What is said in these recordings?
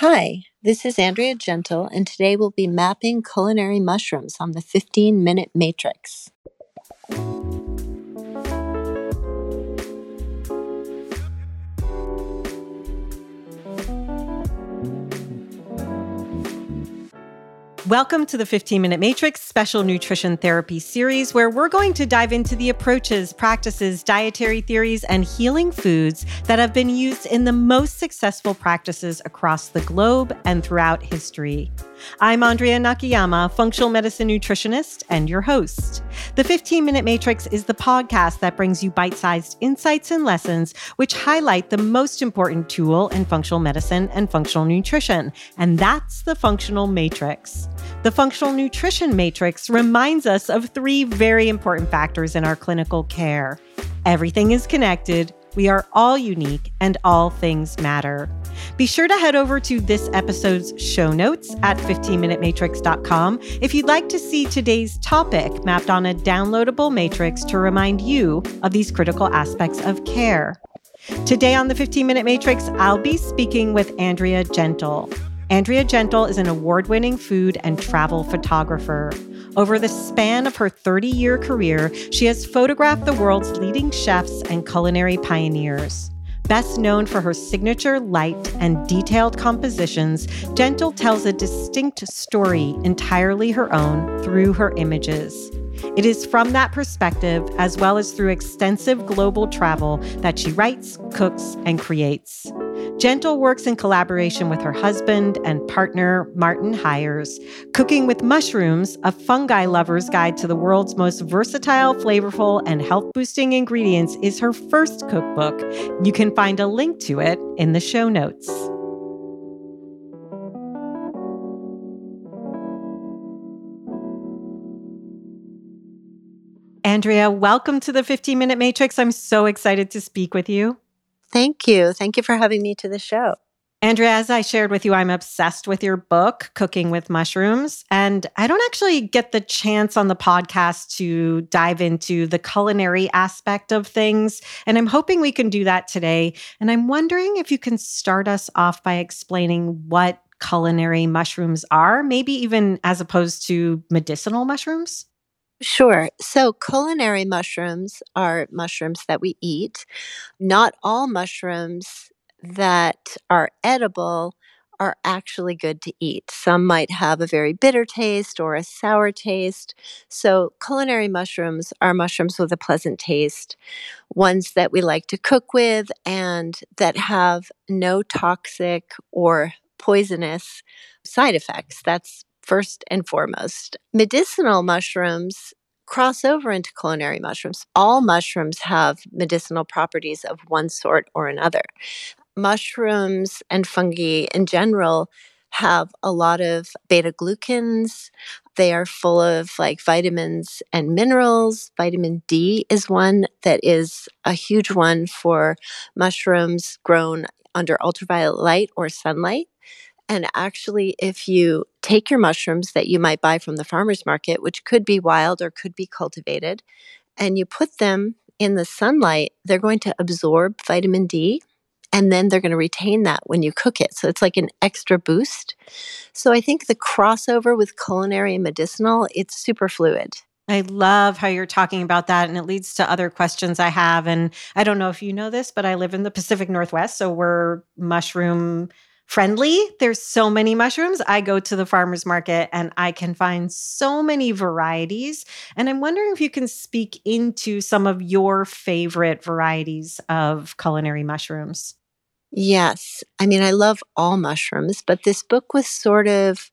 Hi, this is Andrea Gentl, and today we'll be mapping culinary mushrooms on the 15 minute matrix. Welcome to the 15 Minute Matrix Special Nutrition Therapy Series, where we're going to dive into the approaches, practices, dietary theories, and healing foods that have been used in the most successful practices across the globe and throughout history. I'm Andrea Nakayama, functional medicine nutritionist and your host. The 15 Minute Matrix is the podcast that brings you bite sized insights and lessons which highlight the most important tool in functional medicine and functional nutrition, and that's the functional matrix. The functional nutrition matrix reminds us of three very important factors in our clinical care everything is connected. We are all unique and all things matter. Be sure to head over to this episode's show notes at 15minutematrix.com if you'd like to see today's topic mapped on a downloadable matrix to remind you of these critical aspects of care. Today on the 15 Minute Matrix, I'll be speaking with Andrea Gentl. Andrea Gentl is an award winning food and travel photographer. Over the span of her 30 year career, she has photographed the world's leading chefs and culinary pioneers. Best known for her signature light and detailed compositions, Gentl tells a distinct story entirely her own through her images. It is from that perspective, as well as through extensive global travel, that she writes, cooks, and creates. Gentl works in collaboration with her husband and partner, Martin Hyers, Cooking with Mushrooms, a fungi lover's guide to the world's most versatile, flavorful, and health boosting ingredients, is her first cookbook. You can find a link to it in the show notes. Andrea, welcome to the 15 Minute Matrix. I'm so excited to speak with you. Thank you. Thank you for having me to the show. Andrea, as I shared with you, I'm obsessed with your book, Cooking with Mushrooms. And I don't actually get the chance on the podcast to dive into the culinary aspect of things. And I'm hoping we can do that today. And I'm wondering if you can start us off by explaining what culinary mushrooms are, maybe even as opposed to medicinal mushrooms. Sure. So, culinary mushrooms are mushrooms that we eat. Not all mushrooms that are edible are actually good to eat. Some might have a very bitter taste or a sour taste. So, culinary mushrooms are mushrooms with a pleasant taste, ones that we like to cook with and that have no toxic or poisonous side effects. That's first and foremost. Medicinal mushrooms cross over into culinary mushrooms. All mushrooms have medicinal properties of one sort or another. Mushrooms and fungi in general have a lot of beta glucans. They are full of like vitamins and minerals. Vitamin D is one that is a huge one for mushrooms grown under ultraviolet light or sunlight. And actually, if you take your mushrooms that you might buy from the farmer's market, which could be wild or could be cultivated, and you put them in the sunlight, they're going to absorb vitamin D and then they're going to retain that when you cook it. So it's like an extra boost. So I think the crossover with culinary and medicinal, it's super fluid. I love how you're talking about that. And it leads to other questions I have. And I don't know if you know this, but I live in the Pacific Northwest. So we're mushroom friendly. There's so many mushrooms. I go to the farmer's market and I can find so many varieties. And I'm wondering if you can speak into some of your favorite varieties of culinary mushrooms. Yes. I mean, I love all mushrooms, but this book was sort of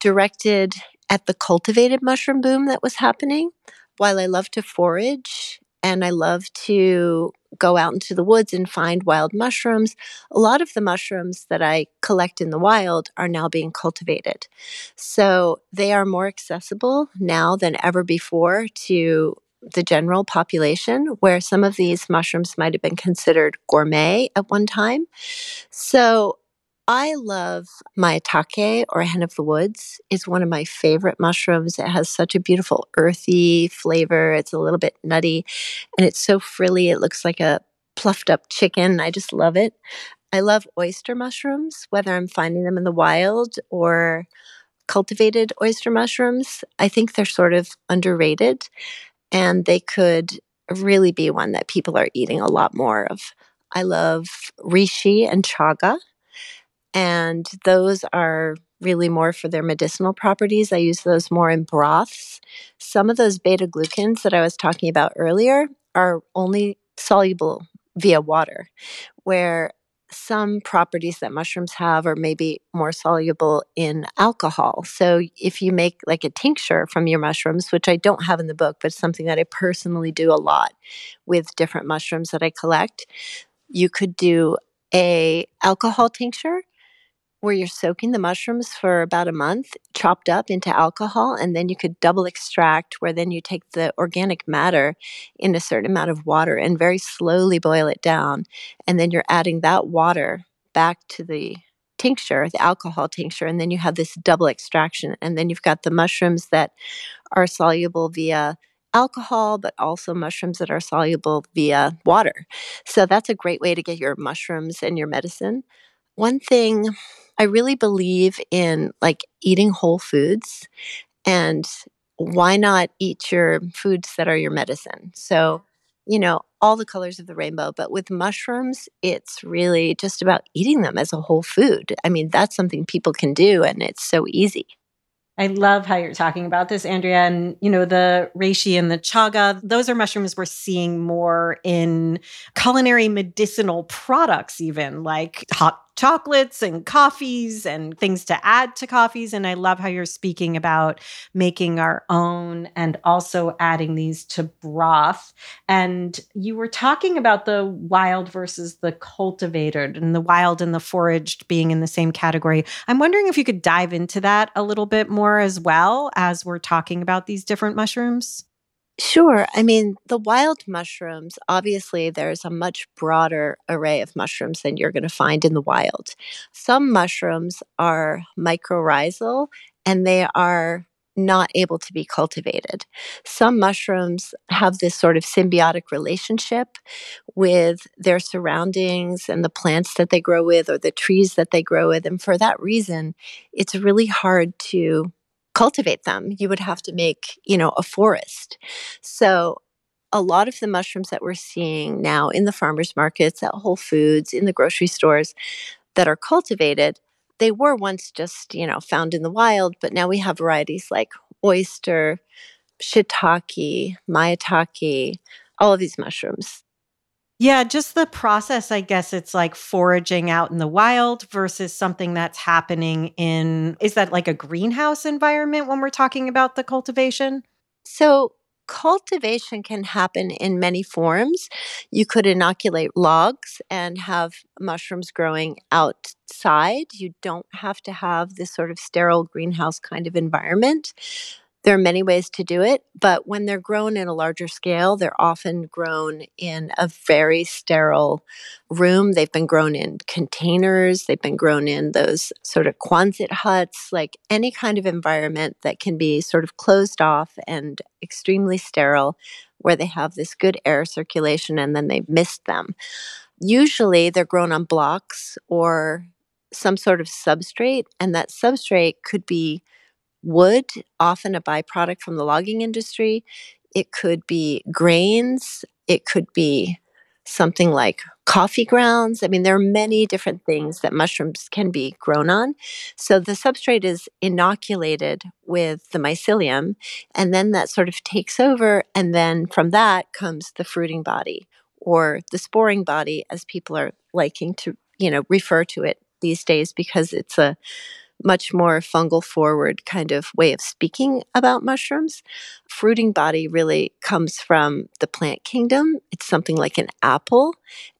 directed at the cultivated mushroom boom that was happening. While I love to forage and I love to go out into the woods and find wild mushrooms. A lot of the mushrooms that I collect in the wild are now being cultivated. So they are more accessible now than ever before to the general population, where some of these mushrooms might have been considered gourmet at one time. So I love maitake or hen of the woods. It's one of my favorite mushrooms. It has such a beautiful earthy flavor. It's a little bit nutty and it's so frilly. It looks like a pluffed up chicken. I just love it. I love oyster mushrooms, whether I'm finding them in the wild or cultivated oyster mushrooms. I think they're sort of underrated and they could really be one that people are eating a lot more of. I love reishi and chaga, and those are really more for their medicinal properties. I use those more in broths. Some of those beta glucans that I was talking about earlier are only soluble via water, where some properties that mushrooms have are maybe more soluble in alcohol. So if you make like a tincture from your mushrooms, which I don't have in the book, but something that I personally do a lot with different mushrooms that I collect, you could do a alcohol tincture where you're soaking the mushrooms for about a month, chopped up into alcohol, and then you could double extract, where then you take the organic matter in a certain amount of water and very slowly boil it down. And then you're adding that water back to the tincture, the alcohol tincture, and then you have this double extraction. And then you've got the mushrooms that are soluble via alcohol, but also mushrooms that are soluble via water. So that's a great way to get your mushrooms and your medicine. One thing I really believe in like eating whole foods and why not eat your foods that are your medicine? So, you know, all the colors of the rainbow, but with mushrooms, it's really just about eating them as a whole food. I mean, that's something people can do and it's so easy. I love how you're talking about this, Andrea. And, you know, the reishi and the chaga, those are mushrooms we're seeing more in culinary medicinal products, even like hot chocolates and coffees and things to add to coffees. And I love how you're speaking about making our own and also adding these to broth. And you were talking about the wild versus the cultivated and the wild and the foraged being in the same category. I'm wondering if you could dive into that a little bit more as well as we're talking about these different mushrooms. Sure. I mean, the wild mushrooms, obviously, there's a much broader array of mushrooms than you're going to find in the wild. Some mushrooms are mycorrhizal and they are not able to be cultivated. Some mushrooms have this sort of symbiotic relationship with their surroundings and the plants that they grow with or the trees that they grow with. And for that reason, it's really hard to cultivate them. You would have to make, you know, a forest. So a lot of the mushrooms that we're seeing now in the farmers markets, at Whole Foods, in the grocery stores that are cultivated, they were once just, you know, found in the wild, but now we have varieties like oyster, shiitake, maitake, all of these mushrooms yeah, just the process, I guess it's like foraging out in the wild versus something that's happening in, is that like a greenhouse environment when we're talking about the cultivation? So, cultivation can happen in many forms. You could inoculate logs and have mushrooms growing outside. You don't have to have this sort of sterile greenhouse kind of environment. There are many ways to do it, but when they're grown in a larger scale, they're often grown in a very sterile room. They've been grown in containers, they've been grown in those sort of Quonset huts, like any kind of environment that can be sort of closed off and extremely sterile, where they have this good air circulation and then they mist them. Usually they're grown on blocks or some sort of substrate, and that substrate could be wood, often a byproduct from the logging industry. It could be grains. It could be something like coffee grounds. I mean, there are many different things that mushrooms can be grown on. So the substrate is inoculated with the mycelium, and then that sort of takes over. And then from that comes the fruiting body or the sporing body, as people are liking to, you know, refer to it these days because it's a much more fungal forward kind of way of speaking about mushrooms. Fruiting body really comes from the plant kingdom. It's something like an apple.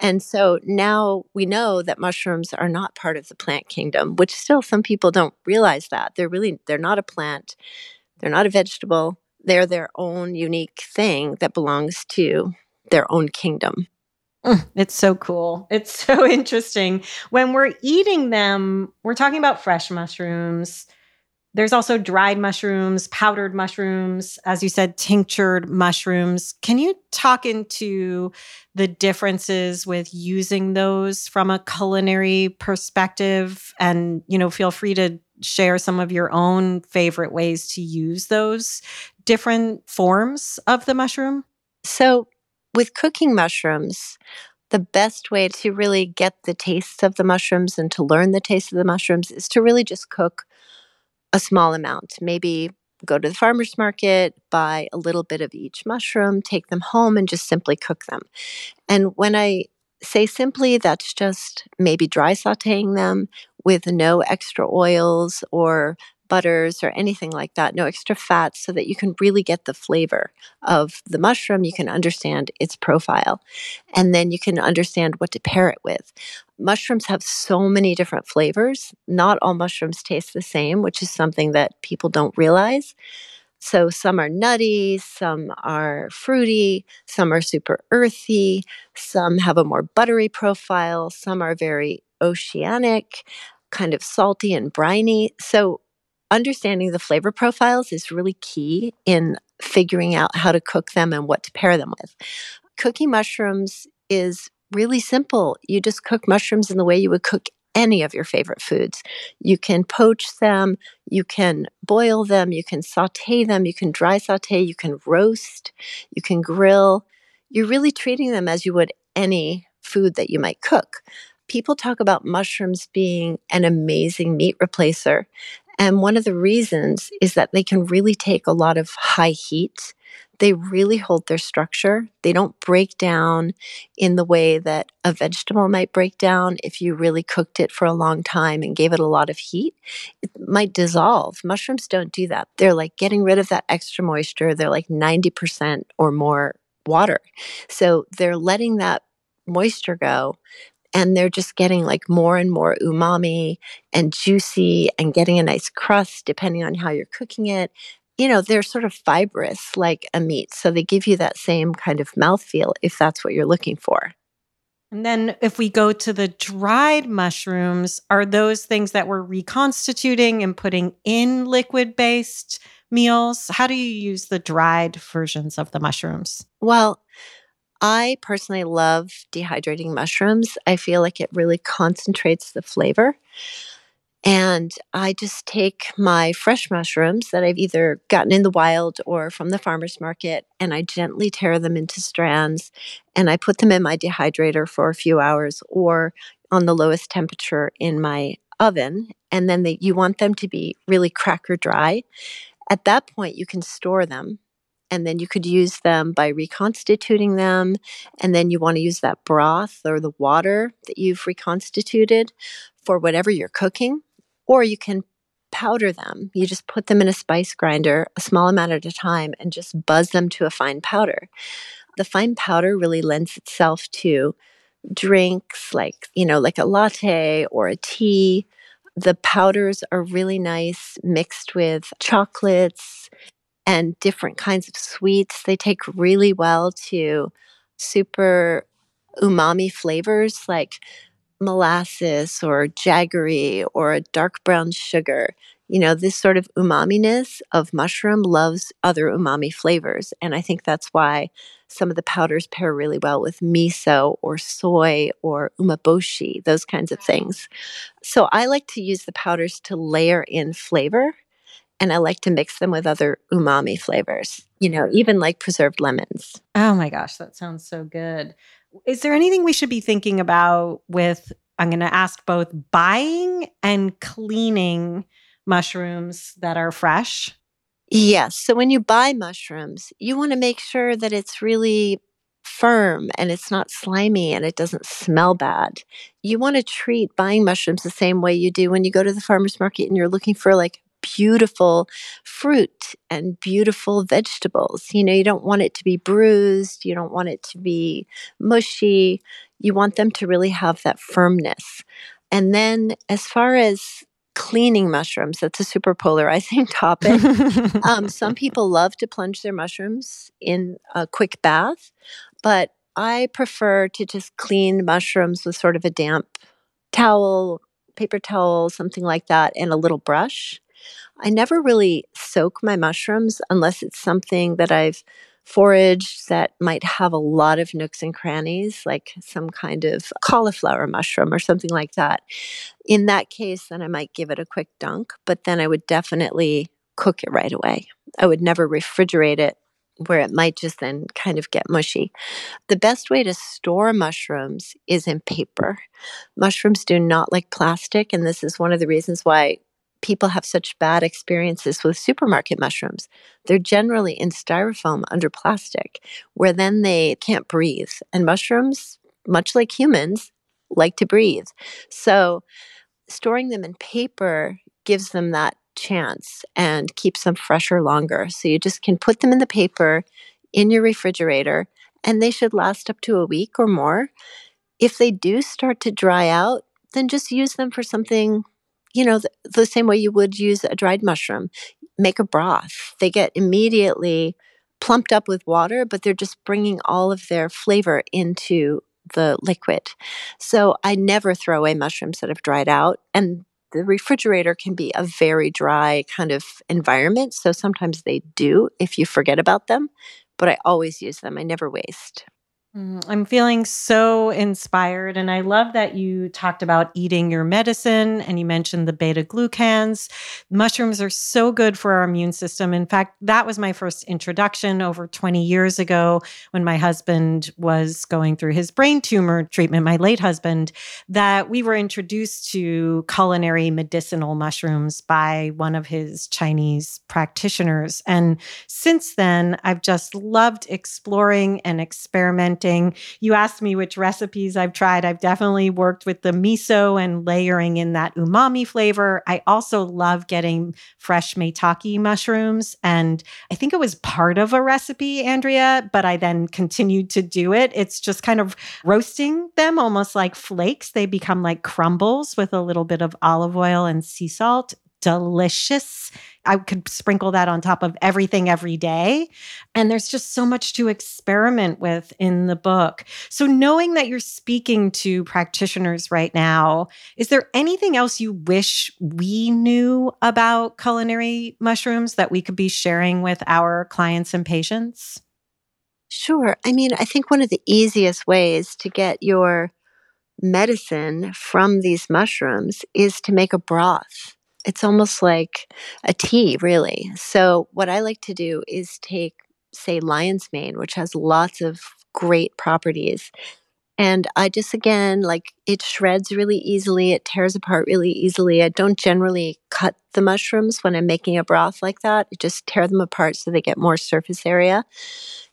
And so now we know that mushrooms are not part of the plant kingdom, which still some people don't realize that. They're really they're not a plant. They're not a vegetable. They're their own unique thing that belongs to their own kingdom. Mm, it's so cool. It's so interesting. When we're eating them, we're talking about fresh mushrooms. There's also dried mushrooms, powdered mushrooms, as you said, tinctured mushrooms. Can you talk into the differences with using those from a culinary perspective? And, you know, feel free to share some of your own favorite ways to use those different forms of the mushroom. So, with cooking mushrooms, the best way to really get the tastes of the mushrooms and to learn the taste of the mushrooms is to really just cook a small amount. Maybe go to the farmer's market, buy a little bit of each mushroom, take them home, and just simply cook them. And when I say simply, that's just maybe dry sauteing them with no extra oils or butters or anything like that, no extra fats, so that you can really get the flavor of the mushroom. You can understand its profile, and then you can understand what to pair it with. Mushrooms have so many different flavors. Not all mushrooms taste the same, which is something that people don't realize. So some are nutty, some are fruity, some are super earthy, some have a more buttery profile, some are very oceanic, kind of salty and briny. So understanding the flavor profiles is really key in figuring out how to cook them and what to pair them with. Cooking mushrooms is really simple. You just cook mushrooms in the way you would cook any of your favorite foods. You can poach them, you can boil them, you can saute them, you can dry saute, you can roast, you can grill. You're really treating them as you would any food that you might cook. People talk about mushrooms being an amazing meat replacer. And one of the reasons is that they can really take a lot of high heat. They really hold their structure. They don't break down in the way that a vegetable might break down if you really cooked it for a long time and gave it a lot of heat. It might dissolve. Mushrooms don't do that. They're like getting rid of that extra moisture. They're like 90% or more water. So they're letting that moisture go and they're just getting like more and more umami and juicy and getting a nice crust depending on how you're cooking it. You know, they're sort of fibrous like a meat. So they give you that same kind of mouthfeel if that's what you're looking for. And then if we go to the dried mushrooms, are those things that we're reconstituting and putting in liquid based meals? How do you use the dried versions of the mushrooms? Well, I personally love dehydrating mushrooms. I feel like it really concentrates the flavor. And I just take my fresh mushrooms that I've either gotten in the wild or from the farmer's market, and I gently tear them into strands and I put them in my dehydrator for a few hours or on the lowest temperature in my oven. And then you want them to be really cracker dry. At that point, you can store them and then you could use them by reconstituting them. And then you want to use that broth or the water that you've reconstituted for whatever you're cooking, or you can powder them. You just put them in a spice grinder a small amount at a time and just buzz them to a fine powder. The fine powder really lends itself to drinks like, you know, like a latte or a tea. The powders are really nice mixed with chocolates and different kinds of sweets. They take really well to super umami flavors like molasses or jaggery or a dark brown sugar. You know, this sort of umaminess of mushroom loves other umami flavors. And I think that's why some of the powders pair really well with miso or soy or umeboshi, those kinds of things. So I like to use the powders to layer in flavor and I like to mix them with other umami flavors, you know, even like preserved lemons. Oh my gosh, that sounds so good. Is there anything we should be thinking about with? I'm going to ask both buying and cleaning mushrooms that are fresh. Yes. So when you buy mushrooms, you want to make sure that it's really firm and it's not slimy and it doesn't smell bad. You want to treat buying mushrooms the same way you do when you go to the farmer's market and you're looking for like beautiful fruit and beautiful vegetables. You know, you don't want it to be bruised, you don't want it to be mushy. You want them to really have that firmness. And then, as far as cleaning mushrooms, that's a super polarizing topic. um, some people love to plunge their mushrooms in a quick bath, but I prefer to just clean mushrooms with sort of a damp towel, paper towel, something like that, and a little brush I never really soak my mushrooms unless it's something that I've foraged that might have a lot of nooks and crannies, like some kind of cauliflower mushroom or something like that. In that case, then I might give it a quick dunk, but then I would definitely cook it right away. I would never refrigerate it where it might just then kind of get mushy. The best way to store mushrooms is in paper. Mushrooms do not like plastic, and this is one of the reasons why people have such bad experiences with supermarket mushrooms. They're generally in styrofoam under plastic, where then they can't breathe. And mushrooms, much like humans, like to breathe. So, storing them in paper gives them that chance and keeps them fresher longer. So you just can put them in the paper in your refrigerator and they should last up to a week or more. If they do start to dry out, then just use them for something, you know, the, the same way you would use a dried mushroom. Make a broth. They get immediately plumped up with water, but they're just bringing all of their flavor into the liquid. So I never throw away mushrooms that have dried out. And the refrigerator can be a very dry kind of environment. So sometimes they do if you forget about them, but I always use them. I never waste. Mm, I'm feeling so inspired. And I love that you talked about eating your medicine and you mentioned the beta glucans. Mushrooms are so good for our immune system. In fact, that was my first introduction over 20 years ago when my husband was going through his brain tumor treatment, my late husband, that we were introduced to culinary medicinal mushrooms by one of his Chinese practitioners. And since then, I've just loved exploring and experimenting You asked me which recipes I've tried. I've definitely worked with the miso and layering in that umami flavor. I also love getting fresh maitake mushrooms. And I think it was part of a recipe, Andrea, but I then continued to do it. It's just kind of roasting them almost like flakes. They become like crumbles with a little bit of olive oil and sea salt delicious. I could sprinkle that on top of everything every day. And there's just so much to experiment with in the book. So, knowing that you're speaking to practitioners right now, is there anything else you wish we knew about culinary mushrooms that we could be sharing with our clients and patients? Sure. I mean, I think one of the easiest ways to get your medicine from these mushrooms is to make a broth it's almost like a tea, really. So, what I like to do is take, say, lion's mane, which has lots of great properties. And I just, again, like it shreds really easily, it tears apart really easily. I don't generally cut the mushrooms when I'm making a broth like that. I just tear them apart so they get more surface area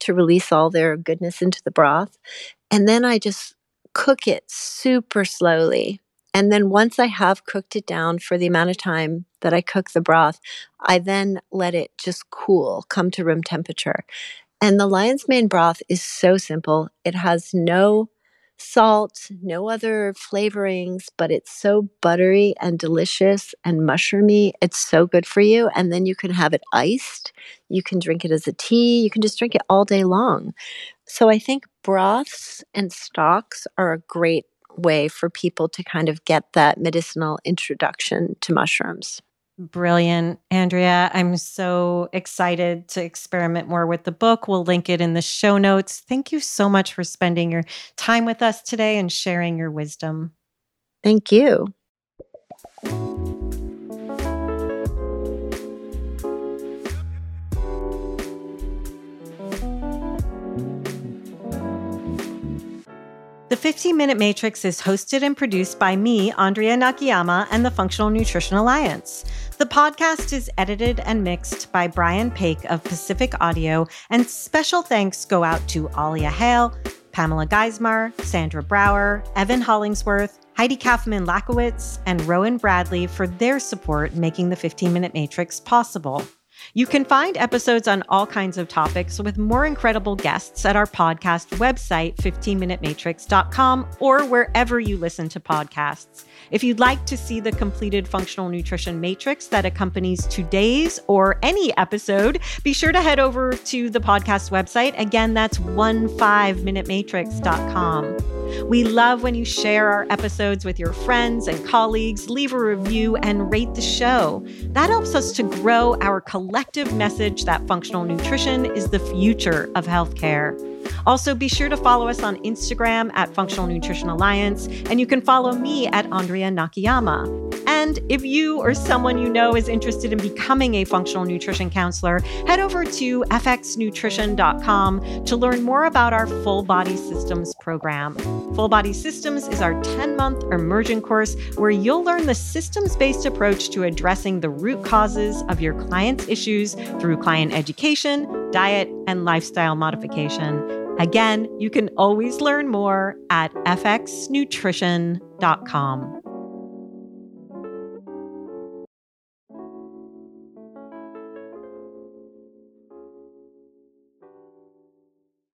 to release all their goodness into the broth. And then I just cook it super slowly and then once I have cooked it down for the amount of time that I cook the broth, I then let it just cool, come to room temperature. And the lion's mane broth is so simple. It has no salt, no other flavorings, but it's so buttery and delicious and mushroomy. It's so good for you. And then you can have it iced. You can drink it as a tea. You can just drink it all day long. So I think broths and stocks are a great way for people to kind of get that medicinal introduction to mushrooms. Brilliant. Andrea, I'm so excited to experiment more with the book. We'll link it in the show notes. Thank you so much for spending your time with us today and sharing your wisdom. Thank you. The 15 Minute Matrix is hosted and produced by me, Andrea Nakayama, and the Functional Nutrition Alliance. The podcast is edited and mixed by Brian Paik of Pacific Audio, and special thanks go out to Alia Hale, Pamela Geismar, Sandra Brower, Evan Hollingsworth, Heidi Kaufman Lakowitz, and Rowan Bradley for their support making the 15 Minute Matrix possible. You can find episodes on all kinds of topics with more incredible guests at our podcast website, 15minutematrix.com, or wherever you listen to podcasts. If you'd like to see the completed functional nutrition matrix that accompanies today's or any episode, be sure to head over to the podcast website. Again, that's 15minutematrix.com. We love when you share our episodes with your friends and colleagues, leave a review, and rate the show. That helps us to grow our collective message that functional nutrition is the future of healthcare. Also, be sure to follow us on Instagram at Functional Nutrition Alliance, and you can follow me at Andrea Nakayama. And if you or someone you know is interested in becoming a functional nutrition counselor, head over to fxnutrition.com to learn more about our Full Body Systems program. Full Body Systems is our 10 month immersion course where you'll learn the systems based approach to addressing the root causes of your client's issues through client education, diet, and lifestyle modification. Again, you can always learn more at fxnutrition.com.